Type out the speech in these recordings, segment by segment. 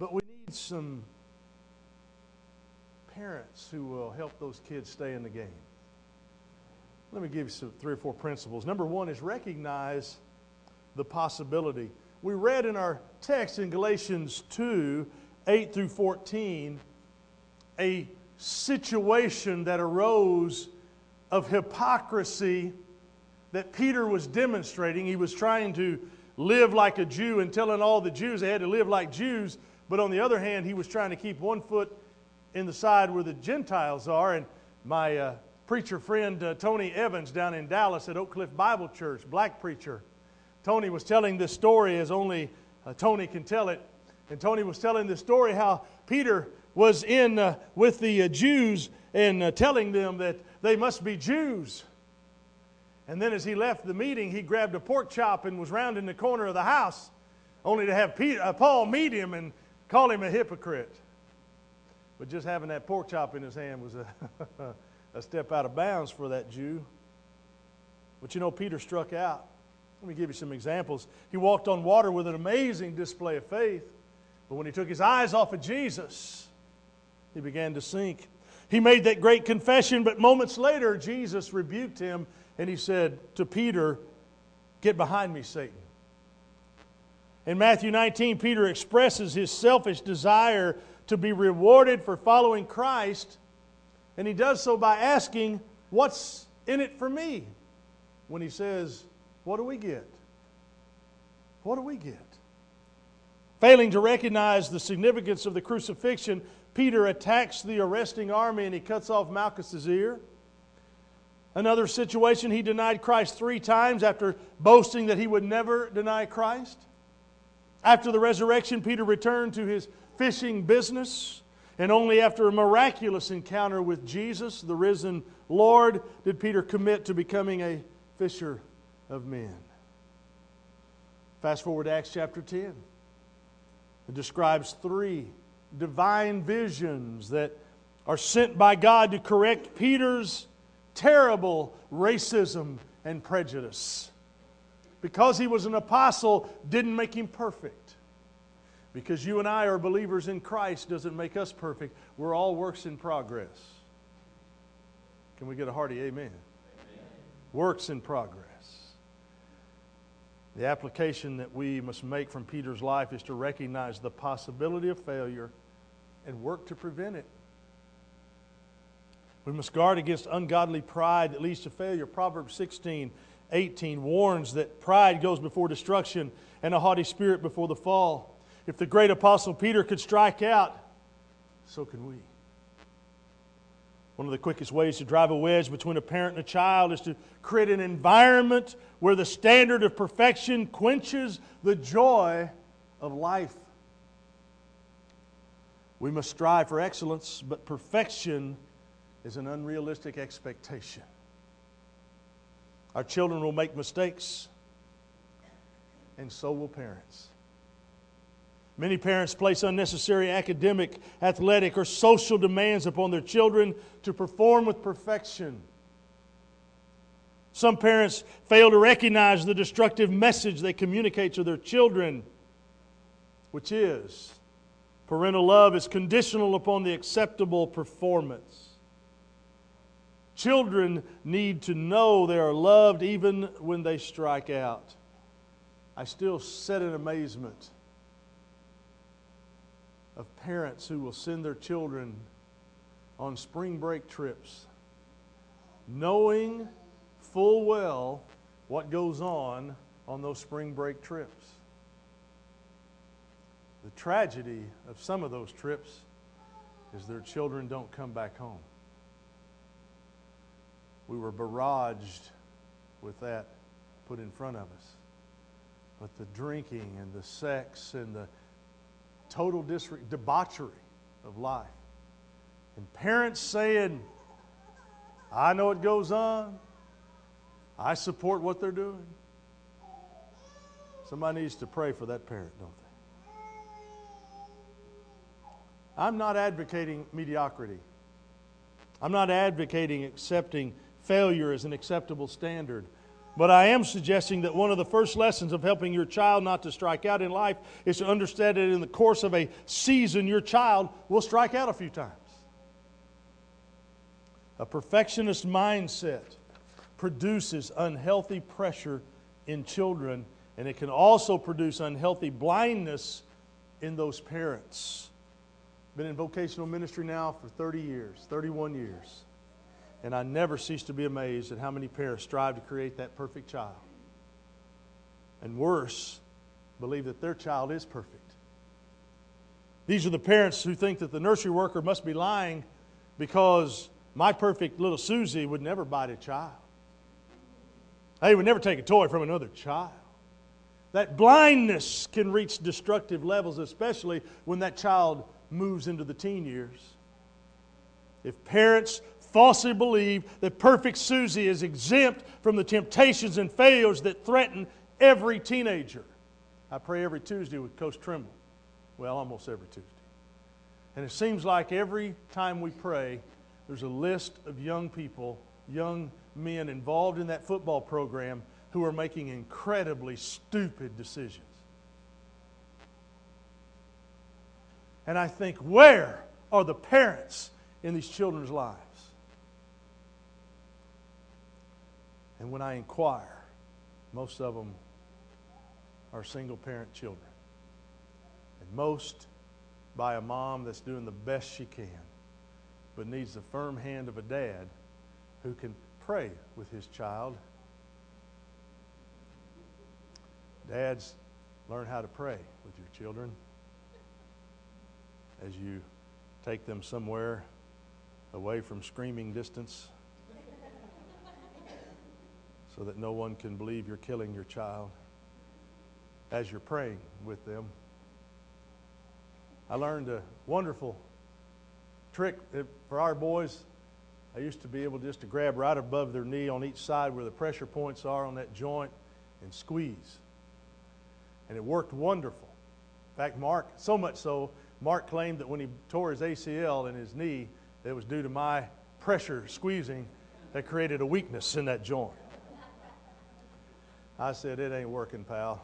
But we need some parents who will help those kids stay in the game. Let me give you some three or four principles. Number one is recognize the possibility. We read in our text in Galatians 2 8 through 14 a situation that arose of hypocrisy that Peter was demonstrating. He was trying to live like a Jew and telling all the Jews they had to live like Jews, but on the other hand, he was trying to keep one foot in the side where the Gentiles are. And my uh, preacher friend uh, Tony Evans down in Dallas at Oak Cliff Bible Church, black preacher, Tony was telling this story as only uh, Tony can tell it. And Tony was telling this story how Peter was in uh, with the uh, Jews and uh, telling them that they must be Jews. And then as he left the meeting, he grabbed a pork chop and was rounding the corner of the house, only to have Peter, Paul meet him and call him a hypocrite. But just having that pork chop in his hand was a, a step out of bounds for that Jew. But you know, Peter struck out. Let me give you some examples. He walked on water with an amazing display of faith, but when he took his eyes off of Jesus, he began to sink. He made that great confession, but moments later, Jesus rebuked him and he said to Peter, Get behind me, Satan. In Matthew 19, Peter expresses his selfish desire to be rewarded for following Christ, and he does so by asking, What's in it for me? When he says, What do we get? What do we get? Failing to recognize the significance of the crucifixion, Peter attacks the arresting army and he cuts off Malchus's ear. Another situation, he denied Christ three times after boasting that he would never deny Christ. After the resurrection, Peter returned to his fishing business, and only after a miraculous encounter with Jesus, the risen Lord, did Peter commit to becoming a fisher of men. Fast forward to Acts chapter 10. It describes three divine visions that are sent by God to correct Peter's terrible racism and prejudice. Because he was an apostle didn't make him perfect. Because you and I are believers in Christ doesn't make us perfect. We're all works in progress. Can we get a hearty amen? amen. Works in progress. The application that we must make from Peter's life is to recognize the possibility of failure and work to prevent it. We must guard against ungodly pride that leads to failure. Proverbs 16, 18 warns that pride goes before destruction and a haughty spirit before the fall. If the great apostle Peter could strike out, so can we. One of the quickest ways to drive a wedge between a parent and a child is to create an environment where the standard of perfection quenches the joy of life. We must strive for excellence, but perfection is an unrealistic expectation. Our children will make mistakes, and so will parents. Many parents place unnecessary academic, athletic, or social demands upon their children to perform with perfection. Some parents fail to recognize the destructive message they communicate to their children, which is parental love is conditional upon the acceptable performance. Children need to know they are loved even when they strike out. I still sit in amazement of parents who will send their children on spring break trips knowing full well what goes on on those spring break trips. The tragedy of some of those trips is their children don't come back home we were barraged with that put in front of us. But the drinking and the sex and the total disre- debauchery of life. And parents saying, I know it goes on. I support what they're doing. Somebody needs to pray for that parent, don't they? I'm not advocating mediocrity. I'm not advocating accepting failure is an acceptable standard. But I am suggesting that one of the first lessons of helping your child not to strike out in life is to understand that in the course of a season, your child will strike out a few times. A perfectionist mindset produces unhealthy pressure in children, and it can also produce unhealthy blindness in those parents. Been in vocational ministry now for 30 years, 31 years. And I never cease to be amazed at how many parents strive to create that perfect child. And worse, believe that their child is perfect. These are the parents who think that the nursery worker must be lying because my perfect little Susie would never bite a child. They would never take a toy from another child. That blindness can reach destructive levels, especially when that child moves into the teen years. If parents falsely believe that perfect Susie is exempt from the temptations and failures that threaten every teenager. I pray every Tuesday with Coach Trimble. Well, almost every Tuesday. And it seems like every time we pray, there's a list of young people, young men involved in that football program who are making incredibly stupid decisions. And I think, where are the parents in these children's lives? And when I inquire, most of them are single parent children. And most by a mom that's doing the best she can, but needs the firm hand of a dad who can pray with his child. Dads, learn how to pray with your children as you take them somewhere away from screaming distance so that no one can believe you're killing your child as you're praying with them. I learned a wonderful trick for our boys. I used to be able just to grab right above their knee on each side where the pressure points are on that joint and squeeze. And it worked wonderful. In fact, Mark, so much so, Mark claimed that when he tore his ACL in his knee, it was due to my pressure squeezing that created a weakness in that joint. I said, It ain't working, pal.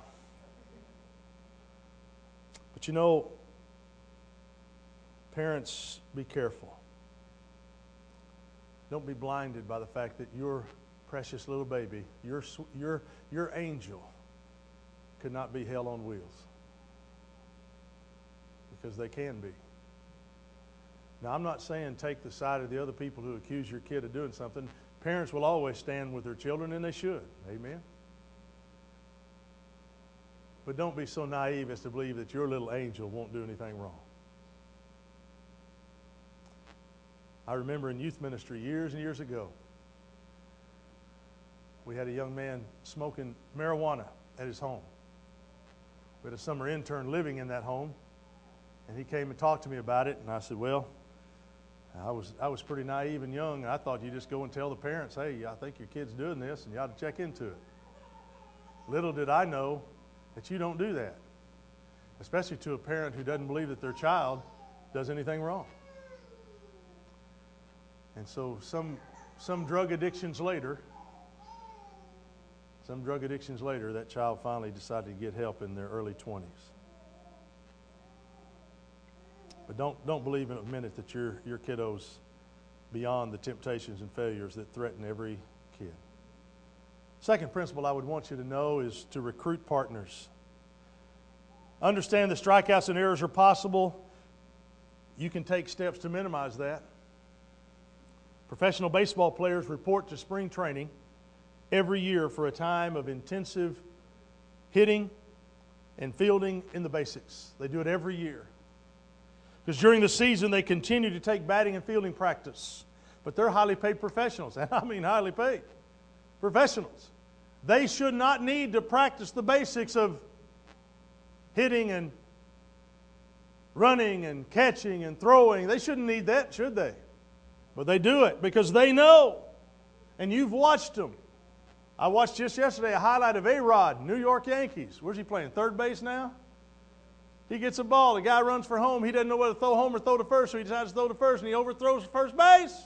But you know, parents, be careful. Don't be blinded by the fact that your precious little baby, your, your, your angel, could not be hell on wheels. Because they can be. Now, I'm not saying take the side of the other people who accuse your kid of doing something. Parents will always stand with their children, and they should. Amen. But don't be so naive as to believe that your little angel won't do anything wrong. I remember in youth ministry years and years ago, we had a young man smoking marijuana at his home. We had a summer intern living in that home, and he came and talked to me about it, and I said, Well, I was, I was pretty naive and young, and I thought you just go and tell the parents, hey, I think your kid's doing this, and you ought to check into it. Little did I know that you don't do that, especially to a parent who doesn't believe that their child does anything wrong. And so, some, some drug addictions later, some drug addictions later, that child finally decided to get help in their early 20s. But don't, don't believe in a minute that your, your kiddo's beyond the temptations and failures that threaten every. Second principle I would want you to know is to recruit partners. Understand that strikeouts and errors are possible. You can take steps to minimize that. Professional baseball players report to spring training every year for a time of intensive hitting and fielding in the basics. They do it every year. Because during the season, they continue to take batting and fielding practice. But they're highly paid professionals. And I mean highly paid professionals. They should not need to practice the basics of hitting and running and catching and throwing. They shouldn't need that, should they? But they do it because they know. And you've watched them. I watched just yesterday a highlight of A Rod, New York Yankees. Where's he playing? Third base now? He gets a ball. The guy runs for home. He doesn't know whether to throw home or throw to first, so he decides to throw to first, and he overthrows the first base.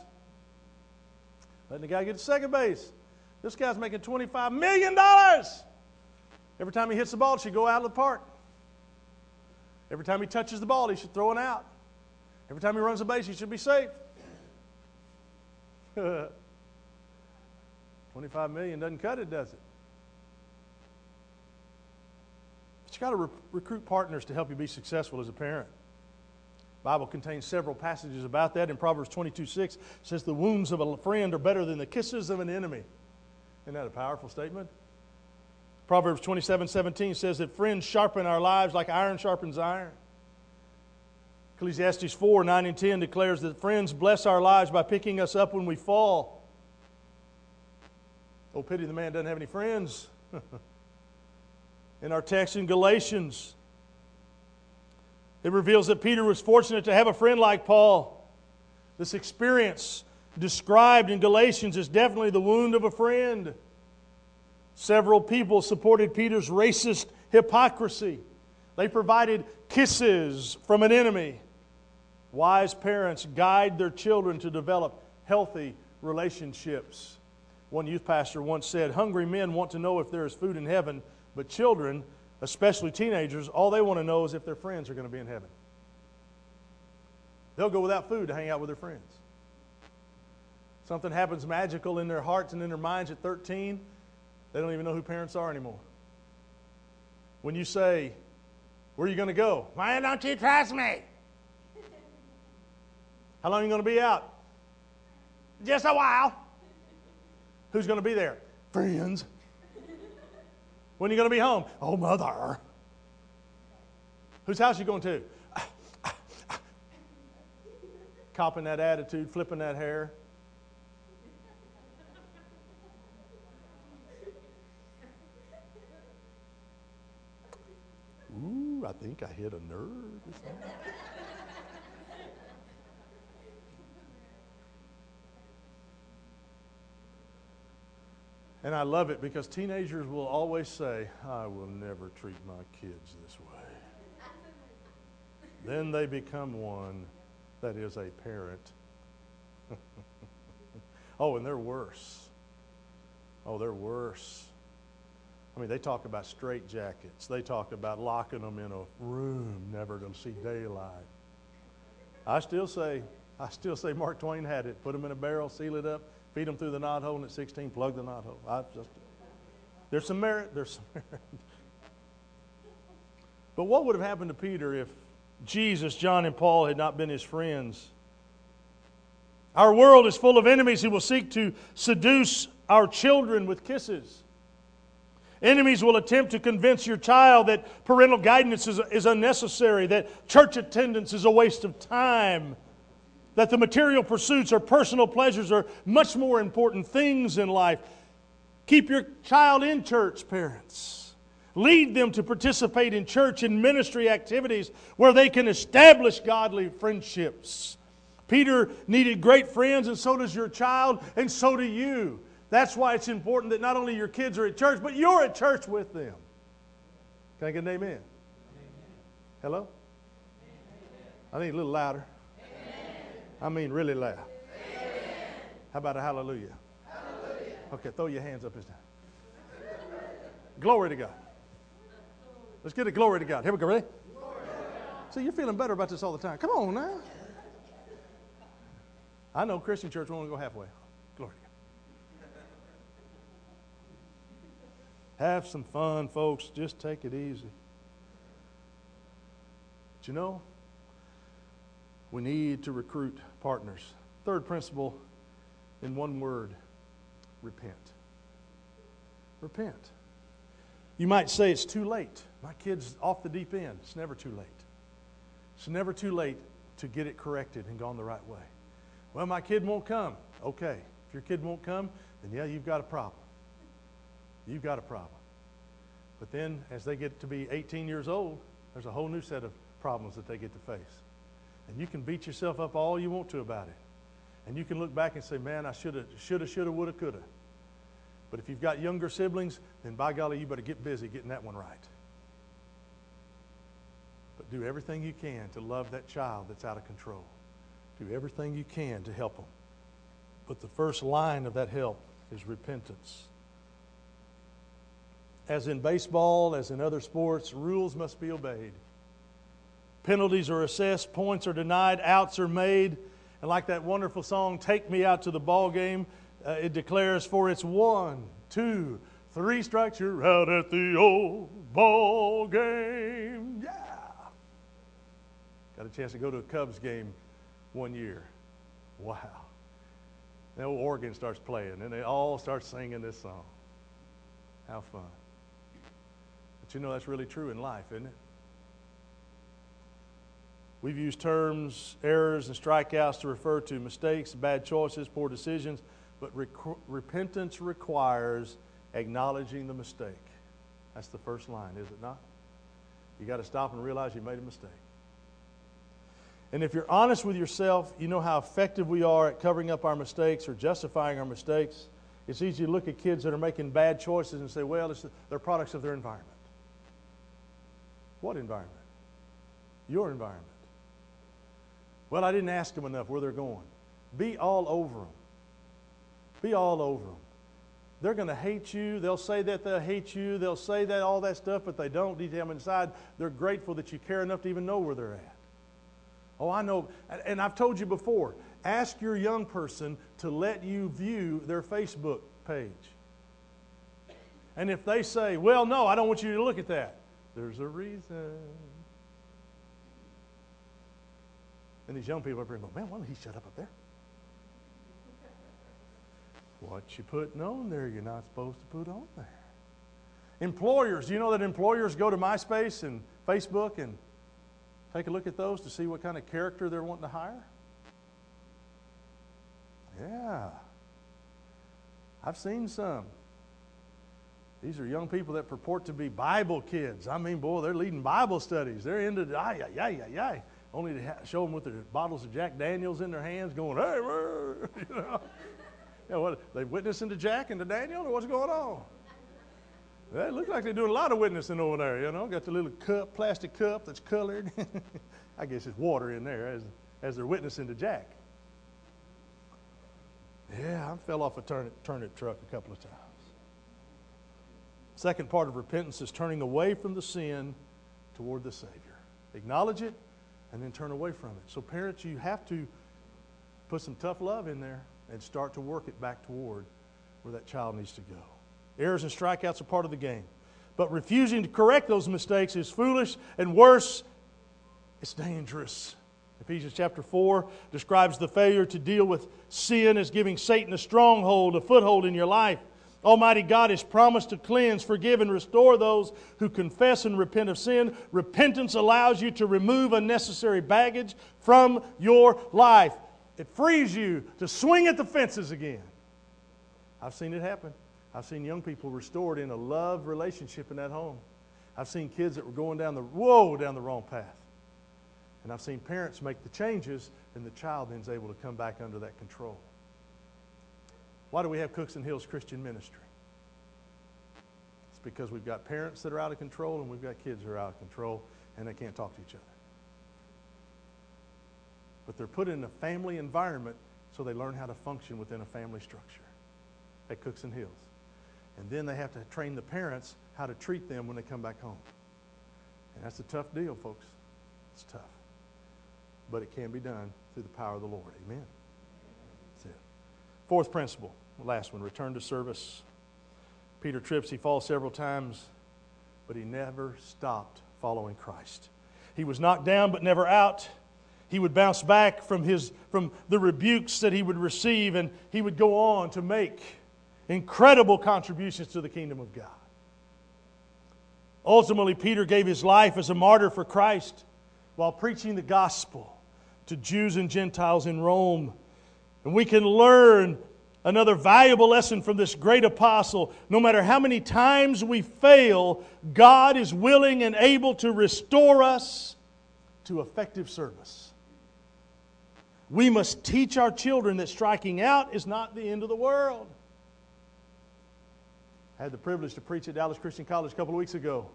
Letting the guy get to second base. This guy's making $25 million. Every time he hits the ball, it should go out of the park. Every time he touches the ball, he should throw it out. Every time he runs a base, he should be safe. 25 million doesn't cut it, does it? But you got to re- recruit partners to help you be successful as a parent. The Bible contains several passages about that. In Proverbs 22 6 says, The wounds of a friend are better than the kisses of an enemy. Isn't that a powerful statement? Proverbs 27 17 says that friends sharpen our lives like iron sharpens iron. Ecclesiastes 4 9 and 10 declares that friends bless our lives by picking us up when we fall. Oh, pity the man doesn't have any friends. in our text in Galatians, it reveals that Peter was fortunate to have a friend like Paul. This experience described in Galatians is definitely the wound of a friend. Several people supported Peter's racist hypocrisy. They provided kisses from an enemy. Wise parents guide their children to develop healthy relationships. One youth pastor once said, Hungry men want to know if there is food in heaven, but children, especially teenagers, all they want to know is if their friends are going to be in heaven. They'll go without food to hang out with their friends. Something happens magical in their hearts and in their minds at 13, they don't even know who parents are anymore. When you say, Where are you going to go? Why don't you trust me? How long are you going to be out? Just a while. Who's going to be there? Friends. When are you going to be home? Oh, mother. Whose house are you going to? Copping that attitude, flipping that hair. Ooh, I think I hit a nerve. And I love it because teenagers will always say, I will never treat my kids this way. then they become one that is a parent. oh, and they're worse. Oh, they're worse. I mean, they talk about straitjackets. They talk about locking them in a room, never to see daylight. I still say, I still say Mark Twain had it. Put them in a barrel, seal it up, feed them through the knot hole, and at 16, plug the knot hole. I just, there's some merit. There's some merit. But what would have happened to Peter if Jesus, John, and Paul had not been his friends? Our world is full of enemies who will seek to seduce our children with kisses. Enemies will attempt to convince your child that parental guidance is, is unnecessary, that church attendance is a waste of time, that the material pursuits or personal pleasures are much more important things in life. Keep your child in church, parents. Lead them to participate in church and ministry activities where they can establish godly friendships. Peter needed great friends, and so does your child, and so do you. That's why it's important that not only your kids are at church, but you're at church with them. Can I get an amen? amen. Hello? I need a little louder. Amen. I mean, really loud. Amen. How about a hallelujah? hallelujah? Okay, throw your hands up this time. glory to God. Let's get a glory to God. Here we go. Ready? See, you're feeling better about this all the time. Come on now. I know Christian church won't go halfway. Have some fun, folks. Just take it easy. But you know, we need to recruit partners. Third principle, in one word repent. Repent. You might say it's too late. My kid's off the deep end. It's never too late. It's never too late to get it corrected and gone the right way. Well, my kid won't come. Okay. If your kid won't come, then yeah, you've got a problem you've got a problem. But then, as they get to be 18 years old, there's a whole new set of problems that they get to face. And you can beat yourself up all you want to about it. And you can look back and say, man, I should have, should have, should have, would have, could have. But if you've got younger siblings, then by golly, you better get busy getting that one right. But do everything you can to love that child that's out of control. Do everything you can to help them. But the first line of that help is repentance. As in baseball, as in other sports, rules must be obeyed. Penalties are assessed, points are denied, outs are made. And like that wonderful song, Take Me Out to the Ball Game, uh, it declares, For it's one, two, three strikes, you're out at the old ball game. Yeah. Got a chance to go to a Cubs game one year. Wow. Old organ starts playing, and they all start singing this song. How fun. But you know that's really true in life, isn't it? We've used terms, errors, and strikeouts to refer to mistakes, bad choices, poor decisions, but rec- repentance requires acknowledging the mistake. That's the first line, is it not? You got to stop and realize you made a mistake. And if you're honest with yourself, you know how effective we are at covering up our mistakes or justifying our mistakes. It's easy to look at kids that are making bad choices and say, well, they're products of their environment. What environment? Your environment. Well, I didn't ask them enough where they're going. Be all over them. Be all over them. They're going to hate you. They'll say that they'll hate you. They'll say that all that stuff, but they don't. Deep down inside, they're grateful that you care enough to even know where they're at. Oh, I know. And I've told you before ask your young person to let you view their Facebook page. And if they say, well, no, I don't want you to look at that, there's a reason. And these young people are going, man, why don't he shut up up there? What you putting on there, you're not supposed to put on there. Employers, you know that employers go to MySpace and Facebook and take a look at those to see what kind of character they're wanting to hire? Yeah. I've seen some. These are young people that purport to be Bible kids. I mean, boy, they're leading Bible studies. They're into, ay, ay, ay, ay, ay. Only to show them with their bottles of Jack Daniels in their hands going, hey, you know. You know what, they witnessing to Jack and to Daniel, or what's going on? It looks like they're doing a lot of witnessing over there, you know. Got the little cup, plastic cup that's colored. I guess it's water in there as, as they're witnessing to Jack. Yeah, I fell off a turnip, turnip truck a couple of times. Second part of repentance is turning away from the sin toward the Savior. Acknowledge it and then turn away from it. So, parents, you have to put some tough love in there and start to work it back toward where that child needs to go. Errors and strikeouts are part of the game. But refusing to correct those mistakes is foolish and worse, it's dangerous. Ephesians chapter 4 describes the failure to deal with sin as giving Satan a stronghold, a foothold in your life. Almighty God has promised to cleanse, forgive, and restore those who confess and repent of sin. Repentance allows you to remove unnecessary baggage from your life. It frees you to swing at the fences again. I've seen it happen. I've seen young people restored in a love relationship in that home. I've seen kids that were going down the whoa down the wrong path. And I've seen parents make the changes, and the child then is able to come back under that control. Why do we have Cookson Hills Christian Ministry? It's because we've got parents that are out of control, and we've got kids that are out of control, and they can't talk to each other but they're put in a family environment so they learn how to function within a family structure at Cookson Hills. And then they have to train the parents how to treat them when they come back home. And that's a tough deal, folks. It's tough. But it can be done through the power of the Lord. Amen. Fourth principle, last one return to service. Peter trips, he falls several times, but he never stopped following Christ. He was knocked down, but never out he would bounce back from, his, from the rebukes that he would receive, and he would go on to make incredible contributions to the kingdom of God. Ultimately, Peter gave his life as a martyr for Christ while preaching the gospel to Jews and Gentiles in Rome. And we can learn another valuable lesson from this great apostle. No matter how many times we fail, God is willing and able to restore us to effective service. We must teach our children that striking out is not the end of the world. I had the privilege to preach at Dallas Christian College a couple of weeks ago.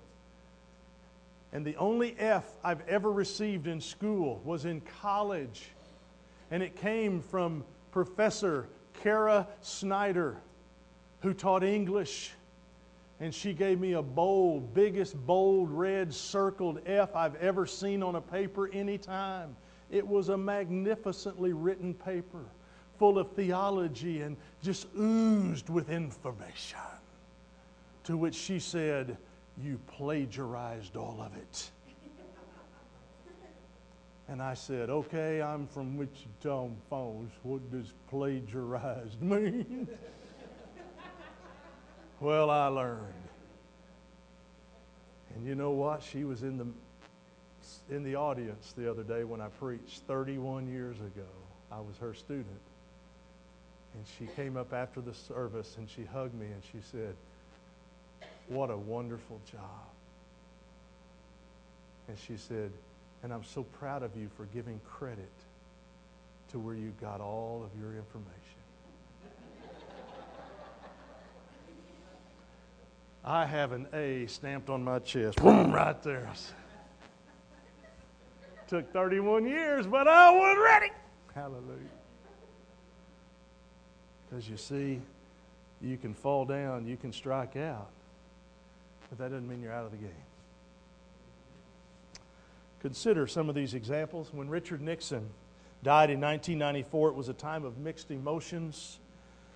And the only F I've ever received in school was in college. And it came from Professor Kara Snyder, who taught English. and she gave me a bold, biggest bold red circled F I've ever seen on a paper anytime. It was a magnificently written paper full of theology and just oozed with information. To which she said, You plagiarized all of it. And I said, Okay, I'm from Wichita Falls. What does plagiarized mean? well, I learned. And you know what? She was in the, in the audience the other day when I preached 31 years ago. I was her student. And she came up after the service and she hugged me and she said, What a wonderful job. And she said, And I'm so proud of you for giving credit to where you got all of your information. I have an A stamped on my chest, right there. Took 31 years, but I was ready. Hallelujah. Because you see, you can fall down, you can strike out, but that doesn't mean you're out of the game. Consider some of these examples. When Richard Nixon died in 1994, it was a time of mixed emotions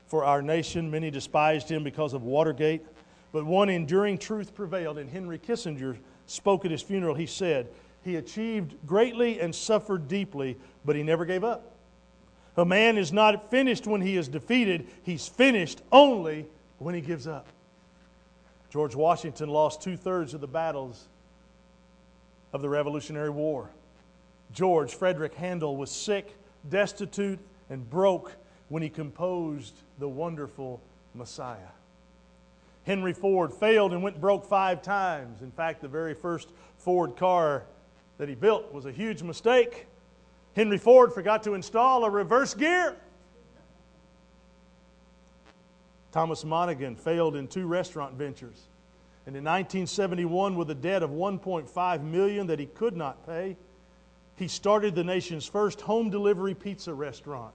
for our nation. Many despised him because of Watergate, but one enduring truth prevailed, and Henry Kissinger spoke at his funeral. He said, He achieved greatly and suffered deeply, but he never gave up. A man is not finished when he is defeated, he's finished only when he gives up. George Washington lost two thirds of the battles of the Revolutionary War. George Frederick Handel was sick, destitute, and broke when he composed the wonderful Messiah. Henry Ford failed and went broke five times. In fact, the very first Ford car that he built was a huge mistake. Henry Ford forgot to install a reverse gear. Thomas Monaghan failed in two restaurant ventures. And in 1971, with a debt of 1.5 million that he could not pay, he started the nation's first home delivery pizza restaurant.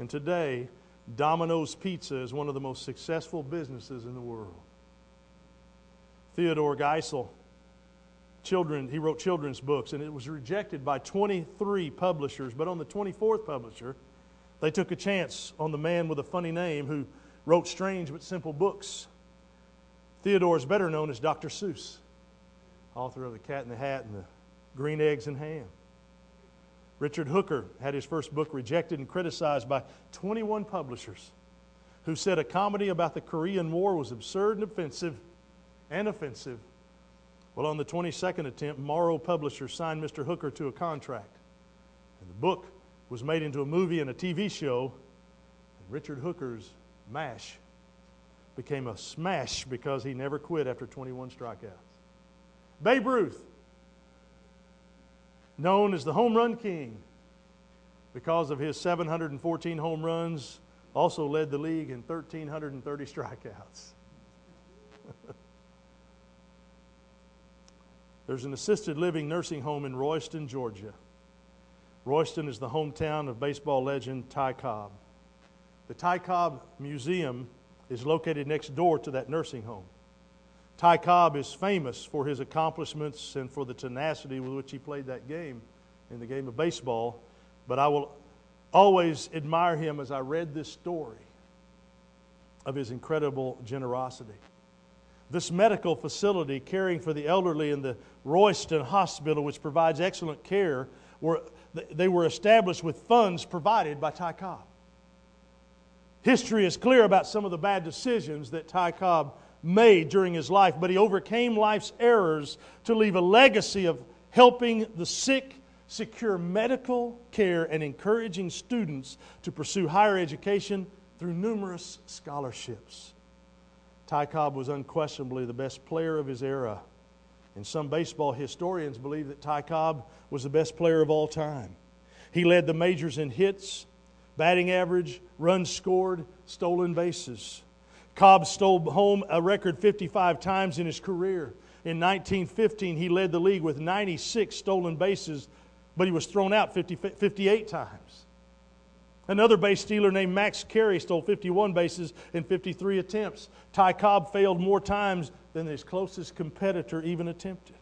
And today, Domino's Pizza is one of the most successful businesses in the world. Theodore Geisel children, he wrote children's books, and it was rejected by 23 publishers. But on the 24th publisher, they took a chance on the man with a funny name who wrote strange but simple books. Theodore is better known as Dr. Seuss, author of The Cat in the Hat and The Green Eggs and Ham. Richard Hooker had his first book rejected and criticized by 21 publishers who said a comedy about the Korean War was absurd and offensive and offensive well, on the 22nd attempt, Morrow Publishers signed Mr. Hooker to a contract. And the book was made into a movie and a TV show. And Richard Hooker's MASH became a smash because he never quit after 21 strikeouts. Babe Ruth, known as the home run king because of his 714 home runs, also led the league in 1,330 strikeouts. There's an assisted living nursing home in Royston, Georgia. Royston is the hometown of baseball legend Ty Cobb. The Ty Cobb Museum is located next door to that nursing home. Ty Cobb is famous for his accomplishments and for the tenacity with which he played that game in the game of baseball, but I will always admire him as I read this story of his incredible generosity. This medical facility caring for the elderly in the Royston Hospital, which provides excellent care, were, they were established with funds provided by Ty Cobb. History is clear about some of the bad decisions that Ty Cobb made during his life, but he overcame life's errors to leave a legacy of helping the sick secure medical care and encouraging students to pursue higher education through numerous scholarships. Ty Cobb was unquestionably the best player of his era. And some baseball historians believe that Ty Cobb was the best player of all time. He led the majors in hits, batting average, runs scored, stolen bases. Cobb stole home a record 55 times in his career. In 1915, he led the league with 96 stolen bases, but he was thrown out 50, 58 times. Another base stealer named Max Carey stole 51 bases in 53 attempts. Ty Cobb failed more times than his closest competitor even attempted.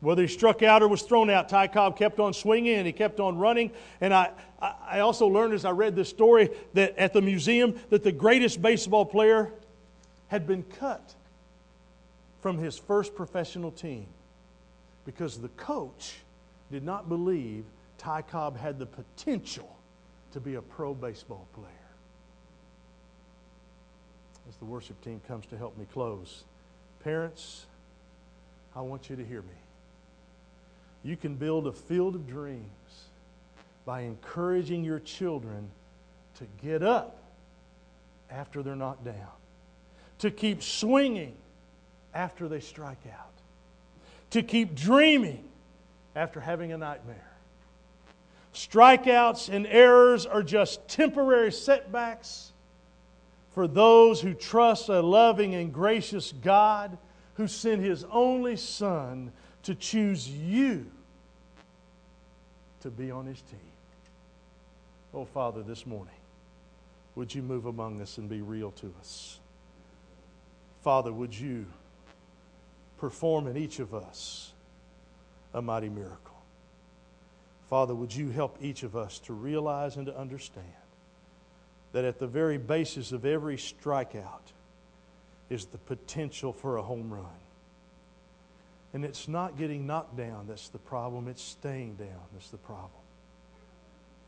Whether he struck out or was thrown out, Ty Cobb kept on swinging and he kept on running. And I, I also learned as I read this story that at the museum that the greatest baseball player had been cut from his first professional team because the coach did not believe Ty Cobb had the potential to be a pro baseball player. As the worship team comes to help me close, parents, I want you to hear me. You can build a field of dreams by encouraging your children to get up after they're knocked down, to keep swinging after they strike out, to keep dreaming after having a nightmare. Strikeouts and errors are just temporary setbacks for those who trust a loving and gracious God who sent His only Son to choose you to be on His team. Oh, Father, this morning, would you move among us and be real to us? Father, would you perform in each of us a mighty miracle? Father, would you help each of us to realize and to understand that at the very basis of every strikeout is the potential for a home run? And it's not getting knocked down that's the problem, it's staying down that's the problem.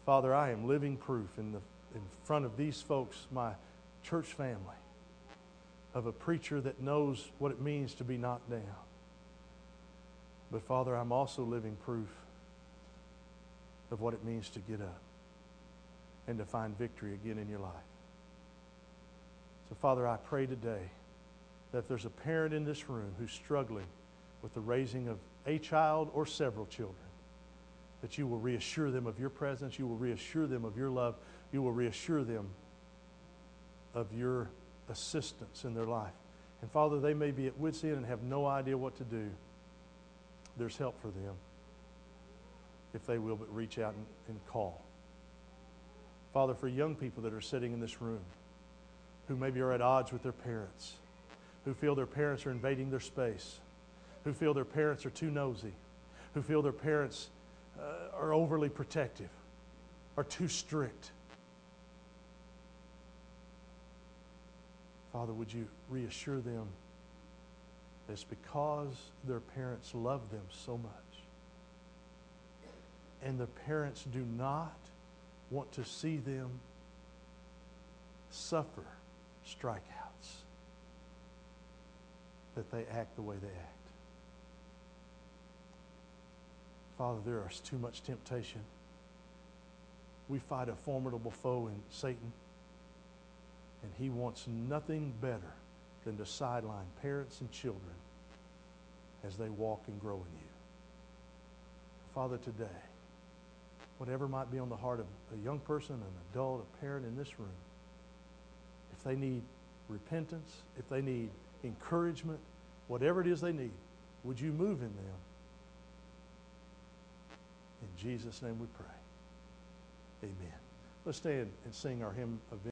Father, I am living proof in, the, in front of these folks, my church family, of a preacher that knows what it means to be knocked down. But Father, I'm also living proof of what it means to get up and to find victory again in your life. So, Father, I pray today that if there's a parent in this room who's struggling with the raising of a child or several children, that you will reassure them of your presence, you will reassure them of your love, you will reassure them of your assistance in their life. And Father, they may be at wit's end and have no idea what to do. There's help for them if they will, but reach out and, and call. Father, for young people that are sitting in this room who maybe are at odds with their parents, who feel their parents are invading their space, who feel their parents are too nosy, who feel their parents uh, are overly protective, are too strict. Father, would you reassure them that it's because their parents love them so much and the parents do not want to see them suffer strikeouts, that they act the way they act. Father, there is too much temptation. We fight a formidable foe in Satan, and he wants nothing better than to sideline parents and children as they walk and grow in you. Father, today, whatever might be on the heart of a young person, an adult, a parent in this room, if they need repentance, if they need encouragement, whatever it is they need, would you move in them? In Jesus' name we pray. Amen. Let's stand and sing our hymn of